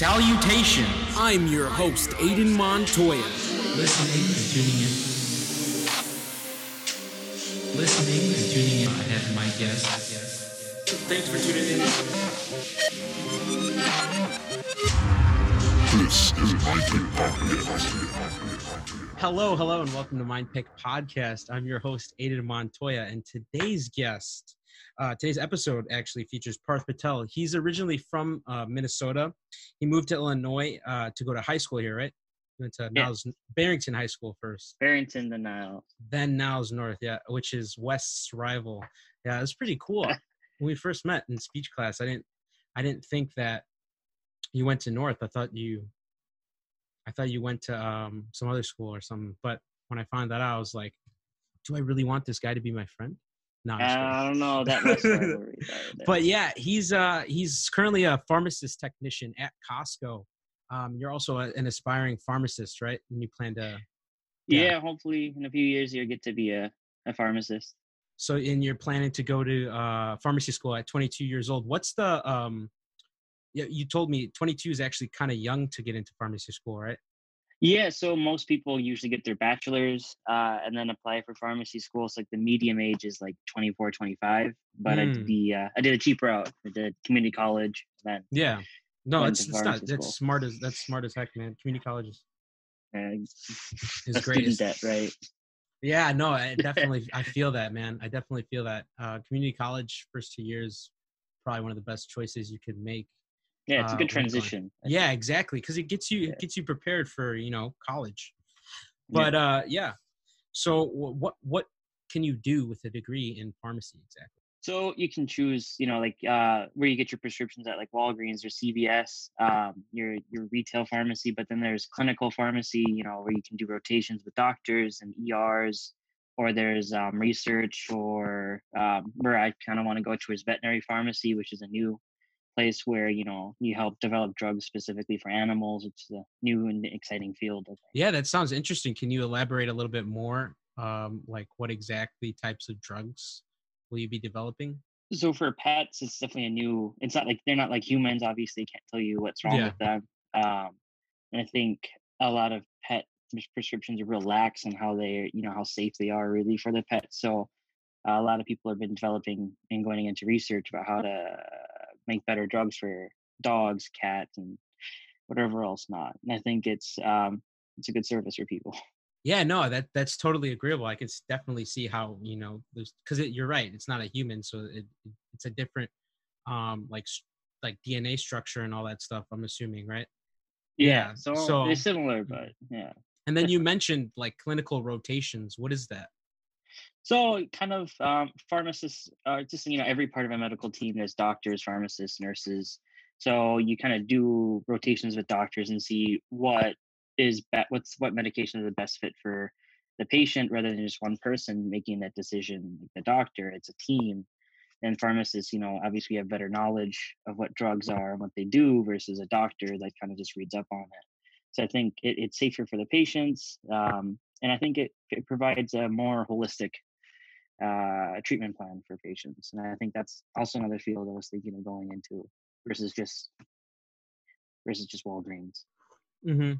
Salutation. I'm your host, Aiden Montoya. Listening and tuning in. Listening and tuning in. I have my guest. Thanks for tuning in. This is Mind Pick Podcast. Hello, hello, and welcome to Mind Pick Podcast. I'm your host, Aiden Montoya, and today's guest, uh, today's episode actually features Parth Patel. He's originally from uh, Minnesota. He moved to Illinois uh, to go to high school here, right? He went to Yeah. Niles Barrington High School first, Barrington the Nile. then Niles North, yeah, which is West's rival. Yeah, it was pretty cool. when we first met in speech class, I didn't, I didn't think that you went to North. I thought you, I thought you went to um, some other school or something. But when I found that out, I was like, do I really want this guy to be my friend? No, I'm just kidding. I don't know that much rivalry. but yeah, he's uh he's currently a pharmacist technician at Costco. Um, you're also a, an aspiring pharmacist, right? And you plan to yeah. yeah. hopefully in a few years you'll get to be a, a pharmacist. so and you're planning to go to uh pharmacy school at 22 years old. What's the um yeah, you told me 22 is actually kind of young to get into pharmacy school, right? Yeah, so most people usually get their bachelor's uh, and then apply for pharmacy school. So like the medium age is like 24, 25. But I Mm. did the uh, I did a cheap route. I did community college. Then Yeah. No, it's, it's not. That's smart as that's smart as heck, man. Community colleges uh, is great. student debt, right? Yeah, no, I definitely I feel that, man. I definitely feel that. Uh, community college first two years, probably one of the best choices you could make. Yeah, it's Uh, a good when going- transition. Yeah, exactly, because it gets you Yeah. it gets you prepared for you know college. Yeah. But uh, yeah. So what what can you do with a degree in pharmacy exactly? So you can choose, you know, like uh, where you get your prescriptions at, like Walgreens or CVS, um, your your retail pharmacy. But then there's clinical pharmacy, you know, where you can do rotations with doctors and ERs. Or there's um, research, or um, where I kind of want to go to is veterinary pharmacy, which is a new place where you know you help develop drugs specifically for animals. It's a new and exciting field. Yeah, that sounds interesting. Can you elaborate a little bit more? Um, like what exactly types of drugs will you be developing? so for pets it's definitely a new it's not like they're not like humans obviously can't tell you what's wrong Yeah. with them um and i think a lot of pet prescriptions are real lax on how they you know how safe they are really for the pets so uh, a lot of people have been developing and going into research about how to make better drugs for dogs cats and whatever else not and i think it's um it's a good service for people Yeah, no, that that's totally agreeable. I can definitely see how you know there's because you're right. It's not a human, so it, it- it's a different um like like DNA structure and all that stuff. I'm assuming, right? Yeah, so, so- they're similar but yeah And then you mentioned like clinical rotations. What is that? So, kind of um, pharmacists, uh, just you know, every part of a medical team, there's doctors, pharmacists, nurses. So you kind of do rotations with doctors and see what is be- what's what medication is the best fit for the patient, rather than just one person making that decision. Like the doctor, it's a team. And pharmacists, you know, obviously have better knowledge of what drugs are and what they do versus a doctor that kind of just reads up on it. So I think it, it's safer for the patients, um, and I think it, it provides a more holistic uh, a treatment plan for patients. And I think that's also another field I was thinking of going into versus just versus just Walgreens. Mm-hmm.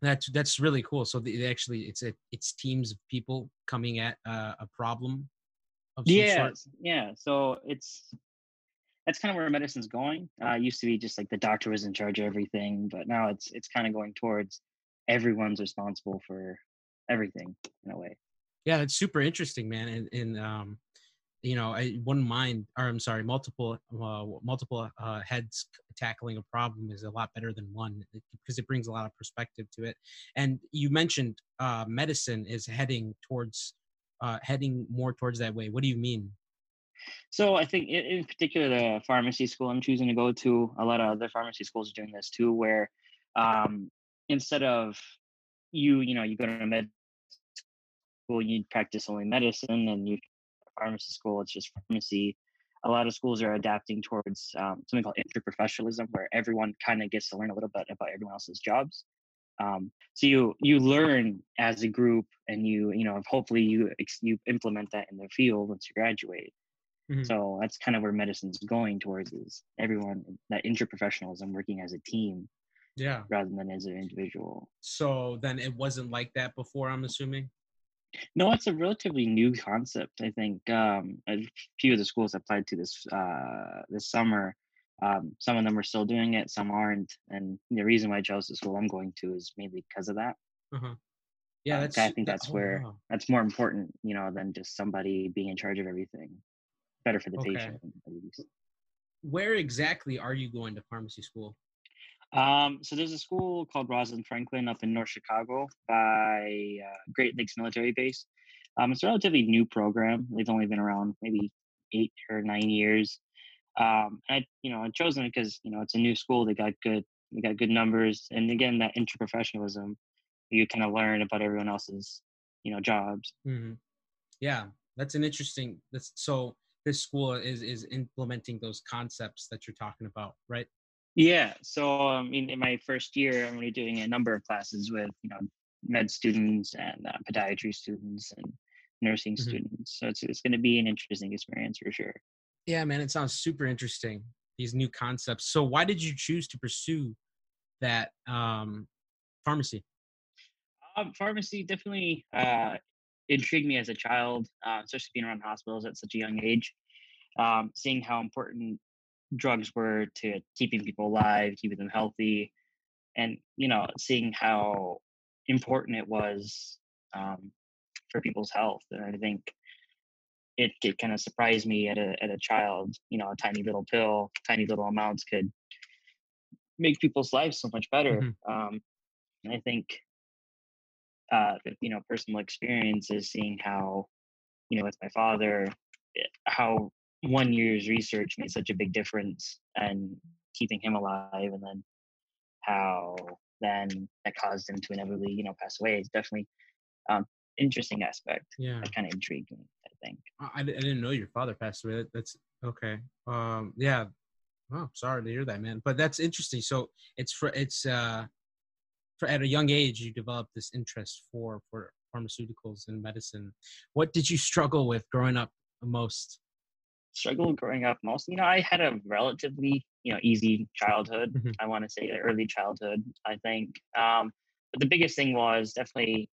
That's that's really cool. So the, actually it's a it's teams of people coming at uh, a problem of Yeah, sort. yeah. So it's that's kind of where medicine's going. Uh, it used to be just like the doctor was in charge of everything, but now it's it's kind of going towards everyone's responsible for everything in a way. Yeah, that's super interesting, man. And, and um, you know, I one mind, or I'm sorry, multiple uh, multiple uh, heads tackling a problem is a lot better than one because it brings a lot of perspective to it. And you mentioned uh, medicine is heading towards uh, heading more towards that way. What do you mean? So I think in, in particular the pharmacy school I'm choosing to go to, a lot of other pharmacy schools are doing this too, where um, instead of you, you know, you go to med school, you practice only medicine, and you pharmacy school, it's just pharmacy. A lot of schools are adapting towards um, something called interprofessionalism, where everyone kind of gets to learn a little bit about everyone else's jobs. Um, so you you learn as a group, and you you know hopefully you you implement that in the field once you graduate Mhm. So that's kind of where medicine's going towards is everyone that interprofessionalism working as a team Yeah. rather than as an individual. So then it wasn't like that before. I'm assuming. No, it's a relatively new concept. I think um, a few of the schools I applied to this uh, this summer, um, some of them are still doing it, some aren't, and the reason why I chose the school I'm going to is mainly because of that. Uh-huh. Yeah, Uh, that's. I think that- that's oh, where wow. that's more important, you know, than just somebody being in charge of everything. Better for the Okay. patient, at least. Where exactly are you going to pharmacy school? Um, so there's a school called Rosalind Franklin up in North Chicago by uh, Great Lakes Military Base. Um, it's a relatively new program. They've only been around maybe eight or nine years. Um, I, you know, I chose it because you know it's a new school. They got good, they got good numbers, and again that interprofessionalism. You kind of learn about everyone else's, you know, jobs. Mm-hmm. Yeah, that's an interesting. That's so. This school is is implementing those concepts that you're talking about, right? Yeah. So I mean, in my first year, I'm going to be doing a number of classes with you know med students and uh, podiatry students and nursing Mhm. students. So it's it's going to be an interesting experience for sure. Yeah, man, it sounds super interesting. These new concepts. So, why did you choose to pursue that um, pharmacy? Um, pharmacy definitely uh, intrigued me as a child, uh, especially being around hospitals at such a young age. Um, seeing how important drugs were to keeping people alive, keeping them healthy, and you know, seeing how important it was um, for people's health. And I think it, it kind of surprised me at a at a child. You know, a tiny little pill, tiny little amounts could make people's lives so much better. Mhm. Um, and I think uh, you know, personal experiences, seeing how, you know, with my father, eh, how one year's research made such a big difference and keeping him alive, and then how then that caused him to inevitably, you know, pass away. is definitely um, interesting aspect Yeah, that kind of intrigued me. I think. I, I didn't know your father passed away. That's okay. Um, yeah. Oh, sorry to hear that, man. But that's interesting. So it's for it's uh, for at a young age you developed this interest for for pharmaceuticals and medicine. What did you struggle with growing up most? Struggled growing up most you know i had a relatively you know easy childhood Mhm. i want to say early childhood i think um but the biggest thing was definitely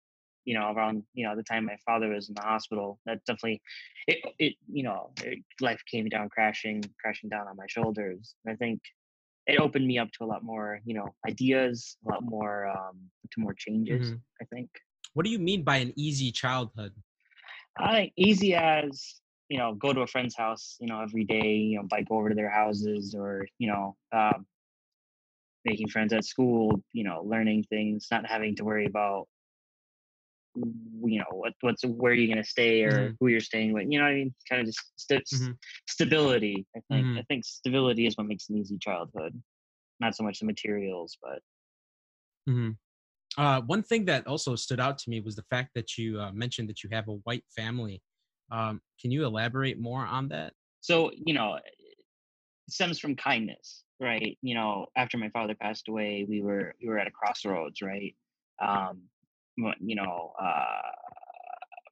you know around you know the time my father was in the hospital that definitely it, it you know it, life came down crashing crashing down on my shoulders and i think it opened me up to a lot more you know ideas a lot more um to more changes Mhm. i think What do you mean by an easy childhood? I think easy as you know, go to a friend's house, you know, every day, you know, bike over to their houses, or you know, um, making friends at school, you know, learning things, not having to worry about, you know, what what's where you're gonna stay or Mhm. who you're staying with. You know, what I mean, kind of just st- Mhm. stability. I think Mhm. I think stability is what makes an easy childhood, not so much the materials, but hmm Uh, one thing that also stood out to me was the fact that you uh, mentioned that you have a white family. Um, can you elaborate more on that? so you know it stems from kindness right? You know after my father passed away we were we were at a crossroads right? Um you know uh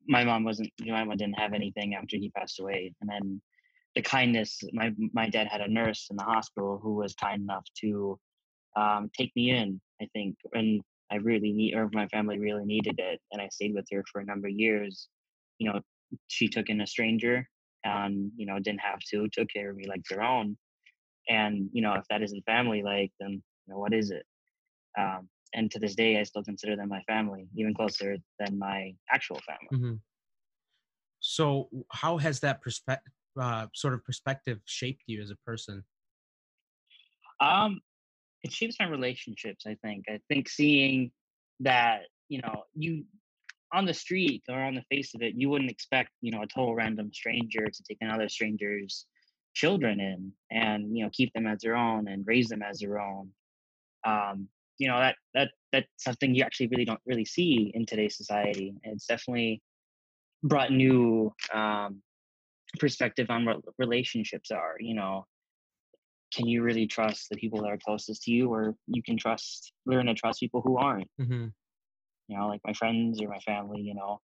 my mom wasn't you know, my mom didn't have anything after he passed away and then the kindness my my dad had a nurse in the hospital who was kind enough to um take me in i think and i really need or my family really needed it and i stayed with her for a number of years you know she took in a stranger and you know didn't have to took care of me like their own. And you know if that isn't family like then you know what is it? Um and to this day i still consider them my family even closer than my actual family. Hmm So, how has that perspective, uh, sort of perspective, shaped you as a person? um it shapes my relationships i think. I think seeing that you know you on the street or on the face of it you wouldn't expect you know a total random stranger to take another stranger's children in and you know keep them as their own and raise them as their own. Um you know that that that's something you actually really don't really see in today's society. It's definitely brought new um perspective on what relationships are you know. Can you really trust the people that are closest to you or you can trust learn to trust people who aren't? Hmm you know like my friends or my family you know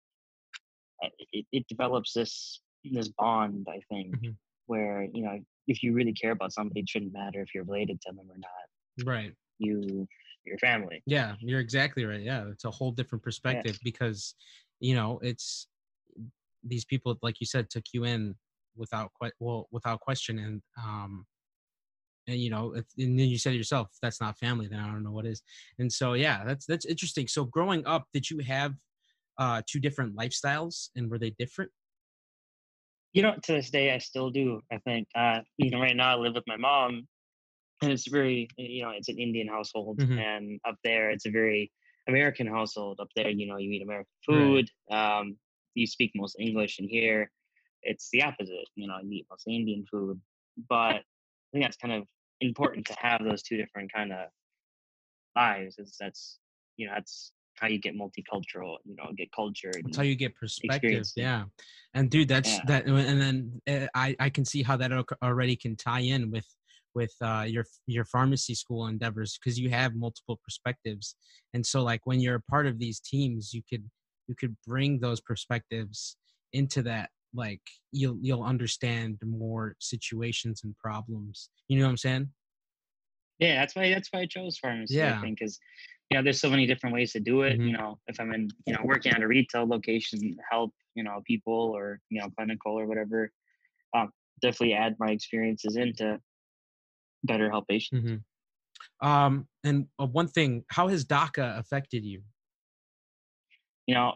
it, it develops this this bond i think Mhm. where you know if you really care about somebody, it shouldn't matter if you're related to them or not. Right. You, your family. Yeah, you're exactly right. Yeah, it's a whole different perspective because, you know, it's these people, like you said, took you in without well without question, and um, and you know, if, and then you said yourself, that's not family, then I don't know what is. And so, yeah, that's that's interesting. So, growing up, did you have uh two different lifestyles, and were they different? You know, to this day, I still do. I think, uh, you know, right now I live with my mom, and it's very, you know, it's an Indian household, Mhm. and up there, it's a very American household. Up there, you know, you eat American Right. food. Um, you speak most English, and here, it's the opposite. You know, you eat mostly Indian food. But I think that's kind of important to have those two different kind of lives. Is that's, you know, that's how you get multicultural. You know, get cultured. That's how you get perspective. Yeah, and dude, that's Yeah. that. And then uh, I I can see how that already can tie in with with uh, your your pharmacy school endeavors because you have multiple perspectives, and so like when you're a part of these teams, you could you could bring those perspectives into that. Like you'll you'll understand more situations and problems. You know what I'm saying? Yeah, that's why that's why I chose pharmacy. Yeah. I think because you know there's so many different ways to do it. Mhm. You know, if I'm in you know working at a retail location, help you know people or you know clinical or whatever, um, definitely add my experiences into better help patients. hmm Um, and uh, one thing, how has DACA affected you? You know,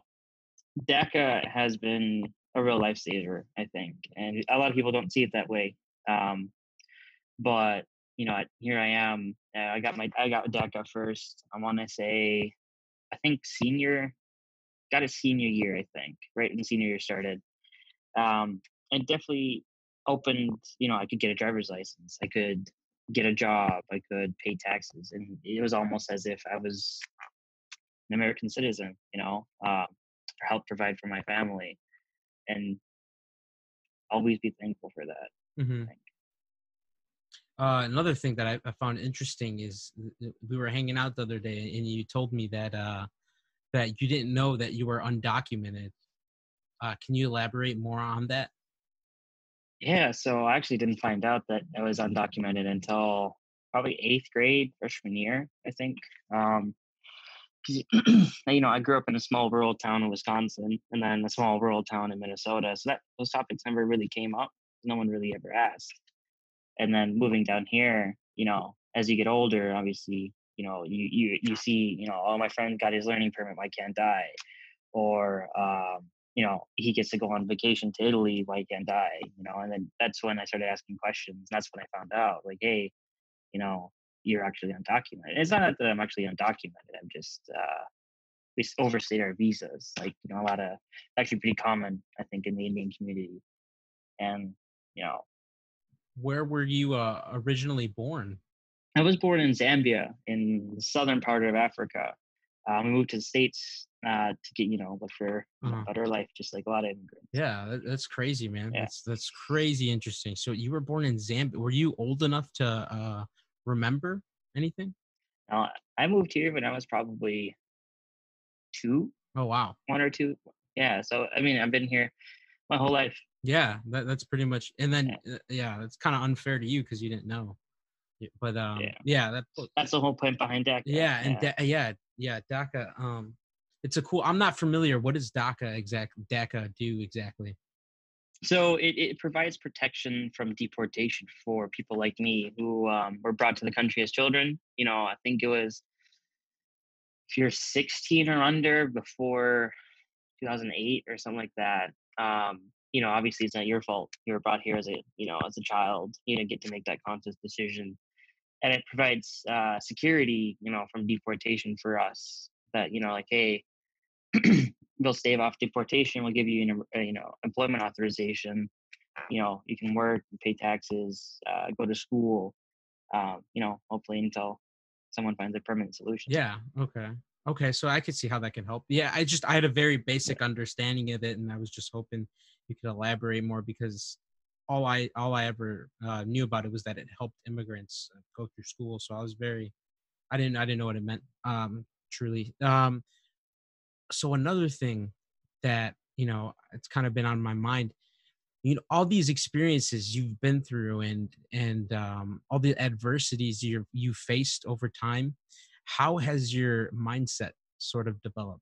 DACA has been a real lifesaver, I think, and a lot of people don't see it that way. Um, but you know, here I am. Uh, I got my I got DACA first. I want to say, I think senior, got a senior year. I think right when senior year started. Um, and definitely opened. You know, I could get a driver's license. I could get a job. I could pay taxes, and it was almost as if I was an American citizen. You know, or help provide for my family, and always be thankful for that. hmm. Uh, another thing that I, I found interesting is we were hanging out the other day, and you told me that uh, that you didn't know that you were undocumented. Uh, can you elaborate more on that? Yeah, so I actually didn't find out that I was undocumented until probably eighth grade, freshman year, I think. Um, 'cause, you know, I grew up in a small rural town in Wisconsin, and then a small rural town in Minnesota. So that those topics never really came up. No one really ever asked. And then moving down here, you know, as you get older, obviously, you know, you you you see, you know, oh, my friend got his learning permit, why can't I? Or um, you know, he gets to go on vacation to Italy, why can't I? You know, and then that's when I started asking questions. That's when I found out, like, hey, you know, you're actually undocumented. It's not that I'm actually undocumented. I'm just uh, we overstayed our visas. Like, you know, a lot of actually pretty common, I think, in the Indian community. And you know, Where were you uh, originally born? I was born in Zambia, in the southern part of Africa. Um, we moved to the states uh, to get, you know, look for Uh-huh. better life, just like a lot of immigrants. Yeah, that, that's crazy, man. Yeah. That's that's crazy interesting. So you were born in Zambia. Were you old enough to uh, remember anything? Now, I moved here when I was probably two, Oh wow. one or two. Yeah, so I mean, I've been here my whole life. Yeah, that, that's pretty much. And then uh, yeah, that's kind of unfair to you because you didn't know. But um, Yeah. yeah, that That's the whole point behind DACA. yeah, and Da- yeah, yeah, DACA. Um, it's a cool. I'm not familiar. What does DACA exactly? DACA do exactly? So it, it provides protection from deportation for people like me who um, were brought to the country as children. You know, I think it was if you're 16 or under before 2008 or something like that. Um, you know, obviously it's not your fault. You were brought here as a you know as a child. You didn't get to make that conscious decision, and it provides uh, security. You know, from deportation for us. That you know, like hey, we'll stave off deportation. We'll give you an uh, you know employment authorization. You know, you can work, pay taxes, uh, go to school. Um, you know, hopefully until someone finds a permanent solution. Yeah. Okay. Okay. So I could see how that can help. Yeah. I just I had a very basic understanding of it, and I was just hoping you could elaborate more because all I all I ever uh, knew about it was that it helped immigrants uh, go through school. So I was very I didn't I didn't know what it meant um, truly. Um, so another thing that you know it's kind of been on my mind you know all these experiences you've been through and and um, all the adversities you you faced over time how has your mindset sort of developed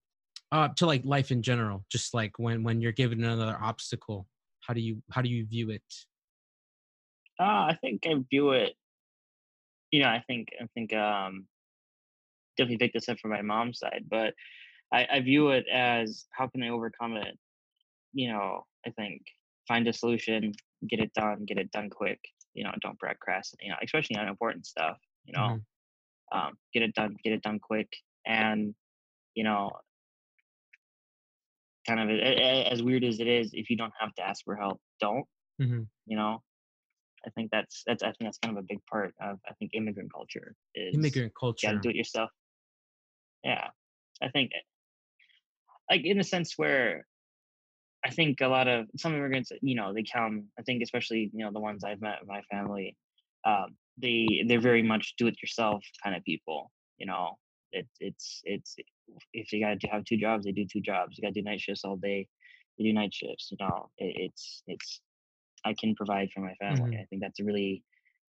uh, to like life in general just like when when you're given another obstacle how do you how do you view it Uh, I think I view it. You know, I think I think um, definitely pick this up from my mom's side, but I, I view it as how can I overcome it? You know, I think find a solution, get it done, get it done quick. You know, don't procrastinate. You know, especially on important stuff. You know, Mhm. um, get it done, get it done quick, and you know, kind of as weird as it is, if you don't have to ask for help, don't. Mhm. You know, I think that's that's I think that's kind of a big part of I think immigrant culture is immigrant you culture gotta do it yourself. Yeah, I think like in a sense where I think a lot of some immigrants, you know, they come. I think especially you know the ones I've met in my family, um, they they're very much do it yourself kind of people. You know, it, it's it's if you got to have two jobs, they do two jobs. You got to do night shifts all day, they do night shifts. You know, it, it's it's I can provide for my family. Mhm. I think that's a really,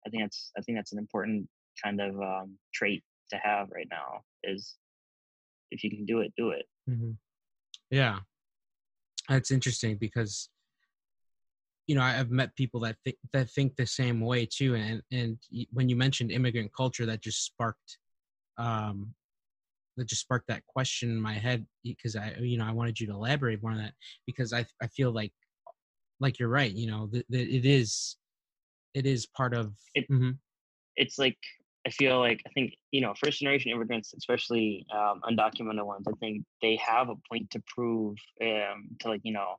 I think that's I think that's an important kind of um, trait to have right now. Is if you can do it, do it. hmm Yeah, that's interesting because you know I've met people that think that think the same way too, and and when you mentioned immigrant culture, that just sparked um that just sparked that question in my head because I you know I wanted you to elaborate more on that because I I feel like like you're right, you know that, that it is it is part of It- Mhm. it's like I feel like I think you know first generation immigrants, especially um, undocumented ones, I think they have a point to prove um, to like you know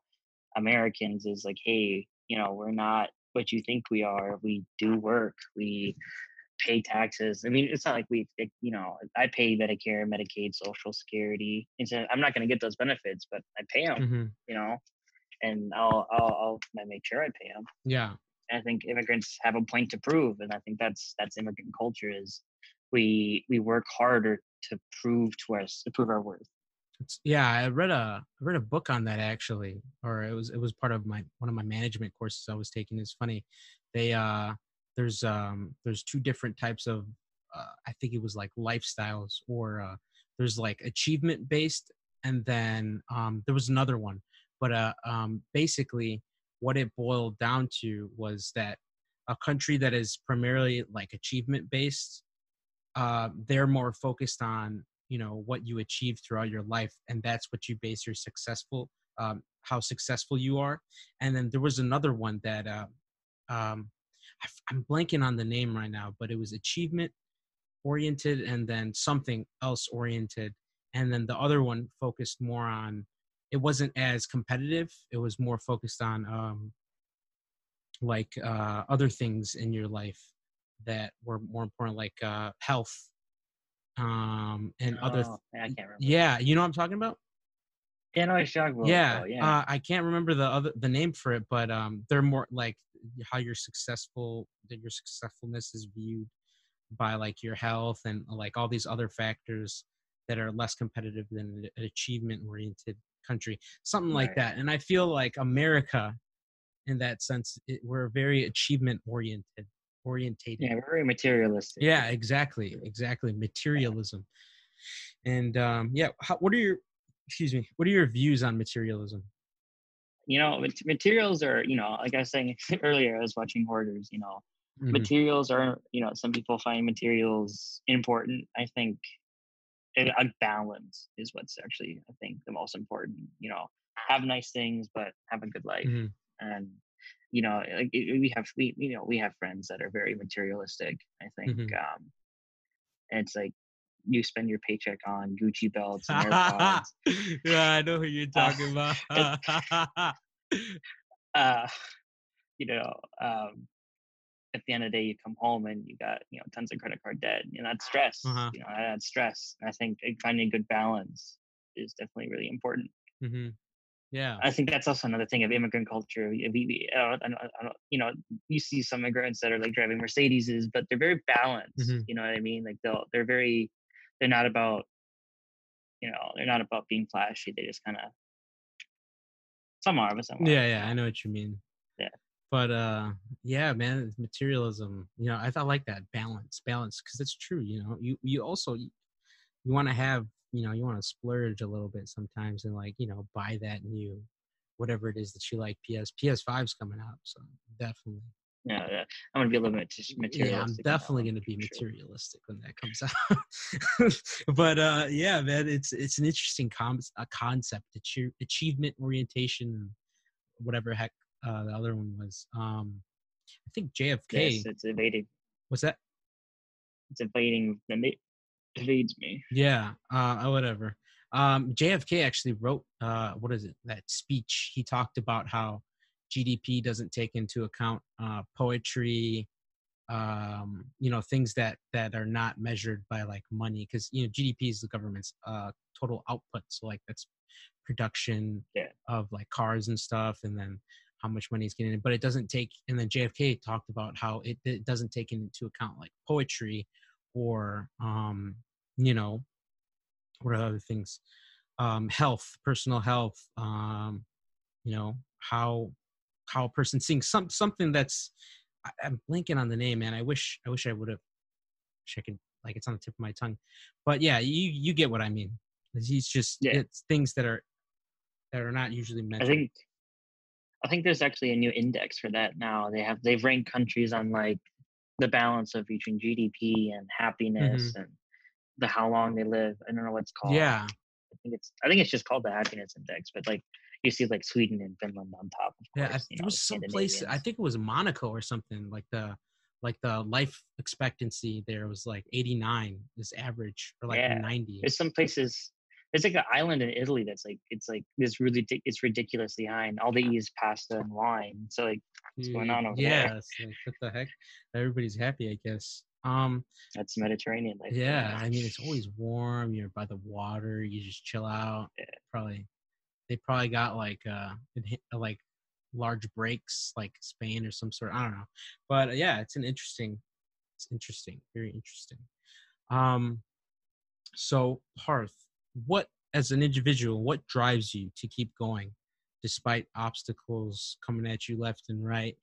Americans is like, hey, you know, we're not what you think we are. We do work. We pay taxes. I mean, it's not like we, it- you know, I pay Medicare, Medicaid, Social Security. And so I'm not going to get those benefits, but I pay them. Mhm. You know, and I'll I'll, I'll I make sure I pay them. yeah I think immigrants have a point to prove, and I think that's that's immigrant culture is we we work harder to prove to us to prove our worth. Yeah, I read a I read a book on that actually, or it was it was part of my one of my management courses I was taking. It's funny, they uh there's um there's two different types of uh, I think it was like lifestyles or uh, there's like achievement based, and then um there was another one, but uh um basically what it boiled down to was that a country that is primarily like achievement based uh, they're more focused on you know what you achieve throughout your life and that's what you base your successful um, how successful you are. And then there was another one that uh, um, i'm blanking on the name right now but it was achievement oriented and then something else oriented and then the other one focused more on it wasn't as competitive it was more focused on um, like uh, other things in your life that were more important like uh, health um, and other Oh, I can't remember. yeah you know what i'm talking about Yeah, no, yeah, yeah. Uh, I can't remember the other the name for it, but um, they're more like how you're successful. That your successfulness is viewed by like your health and like all these other factors that are less competitive than an achievement oriented country, something like that. And I feel like America, in that sense, it, we're very achievement oriented, orientated. yeah, very materialistic. Yeah, exactly, exactly. Materialism, and um, yeah. How, what are your, excuse me, what are your views on materialism? You know, materials are, you know, like I was saying earlier, I was watching Hoarders, you know, Mhm. materials are, you know, some people find materials important. I think balance is what's actually, I think, the most important. You know, have nice things, but have a good life. Mhm. And, you know, like it- we have, we, you know, we have friends that are very materialistic, I think. Mhm. Um, and it's like, you spend your paycheck on Gucci belts and AirPods. yeah, I know who you're talking about. uh, you know, um, at the end of the day, you come home and you got you know tons of credit card debt. You know, that's stress. Uh-huh. You know, that's stress. And I think uh, finding a good balance is definitely really important. hmm Yeah. I think that's also another thing of immigrant culture. We, I don't, I don't, you know, you see some immigrants that are like driving Mercedeses, but they're very balanced. Mhm. You know what I mean? Like they'll, they're very, they're not about, you know, they're not about being flashy. They just kind of, some are, but some aren't, Yeah, yeah, I know what you mean. But uh yeah man it's materialism you know i thought like that balance balance because it's true you know you you also you want to have you know you want to splurge a little bit sometimes and like you know buy that new whatever it is that you like ps ps5's coming out so definitely Yeah, yeah. I'm gonna be a little bit materialistic. yeah i'm definitely going to be for sure. materialistic when that comes out but uh yeah man it's it's an interesting com- a concept achie- achievement orientation whatever heck uh the other one was um i think jfk Yes, it's evading. what's that It's evading. The evades me. Yeah, uh, whatever. Um, JFK actually wrote, uh, what is it? That speech. He talked about how GDP doesn't take into account uh, poetry, um, you know, things that that are not measured by like money, because you know GDP is the government's uh, total output. So like that's production Yeah. of like cars and stuff, and then how much money is getting in. But it doesn't take. And then JFK talked about how it, it doesn't take into account like poetry or um, you know what are other things um health personal health um you know how how a person sings some something that's I, i'm blanking on the name man i wish i wish i would have i could like it's on the tip of my tongue but yeah you you get what i mean it's just Yeah. it's things that are that are not usually I mentioned think I think there's actually a new index for that now. They have they've ranked countries on like the balance of between GDP and happiness and the how long they live. I don't know what it's called. Mm-hmm. yeah I think it's I think it's just called the happiness index, but like you see like Sweden and Finland on top. Of yeah I, course, there know, was some place i think it was monaco or something like the like the life expectancy there was like 89 is average or like Yeah. 90 There's some places. There's like an island in Italy that's like it's like this really it's ridiculously high, and all they eat is pasta and wine. So like what's going on over there? yeah, like, what the heck? Everybody's happy, I guess. Um, that's Mediterranean life. yeah. I mean it's always warm. You're by the water. You just chill out. Yeah. Probably, they probably got like uh like large breaks like Spain or some sort. I don't know, but uh, yeah, it's an interesting. It's interesting. Very interesting. Um, so Parth, what as an individual, what drives you to keep going, despite obstacles coming at you left and right,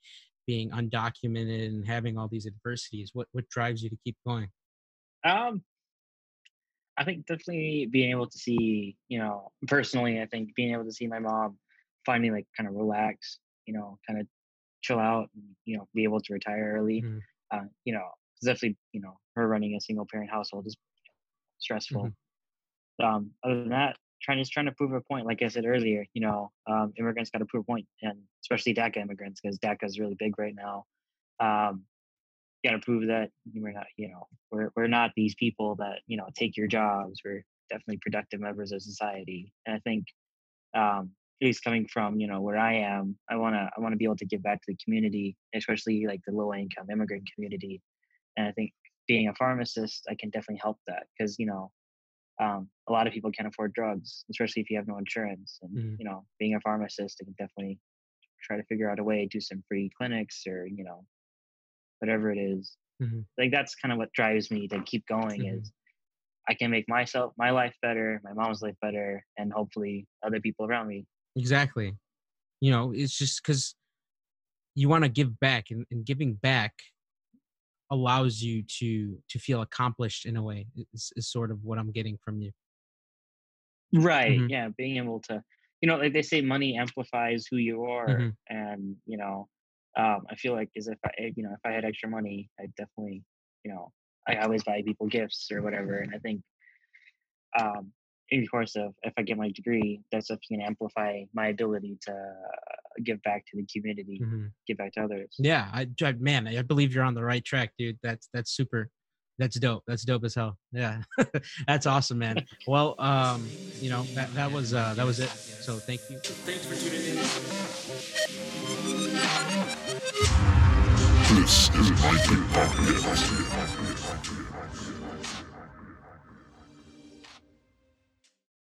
being undocumented and having all these adversities? What what drives you to keep going? Um, I think definitely being able to see, you know, personally, I think being able to see my mom finally like kind of relax, you know, kind of chill out and, you know, be able to retire early. Mhm. Uh, you know definitely, you know, her running a single parent household is stressful. Um, other than that, just trying to prove a point, like I said earlier, you know, um, immigrants got to prove a point, and especially DACA immigrants, because DACA is really big right now. Um, got to prove that we're not, you know, we're we're not these people that you know take your jobs. We're definitely productive members of society, and I think, um, at least coming from you know where I am, I wanna I wanna be able to give back to the community, especially like the low income immigrant community, and I think being a pharmacist, I can definitely help that because you know. Um, a lot of people can't afford drugs, especially if you have no insurance. And Mhm. you know, being a pharmacist, I can definitely try to figure out a way, do some free clinics or you know, whatever it is. Mhm. Like that's kind of what drives me to keep going Mhm. is I can make myself my life better, my mom's life better, and hopefully other people around me. Exactly. You know, it's just because you want to give back, and, and giving back allows you to to feel accomplished in a way. Is, is sort of what I'm getting from you. Right. Mhm. Yeah. Being able to, you know, like they say, money amplifies who you are, Mhm. and you know, um, I feel like as if I, you know, if I had extra money, I definitely, you know, I always buy people gifts or whatever, and I think, um, in the course of if I get my degree, that's definitely going to amplify my ability to give back to the community, Mhm. give back to others. Yeah, I, I man, I believe you're on the right track, dude. That's that's super. That's dope. That's dope as hell. Yeah, that's awesome, man. Well, um, you know that that was uh, that was it. So thank you. Thanks for tuning in. This is my hip hop.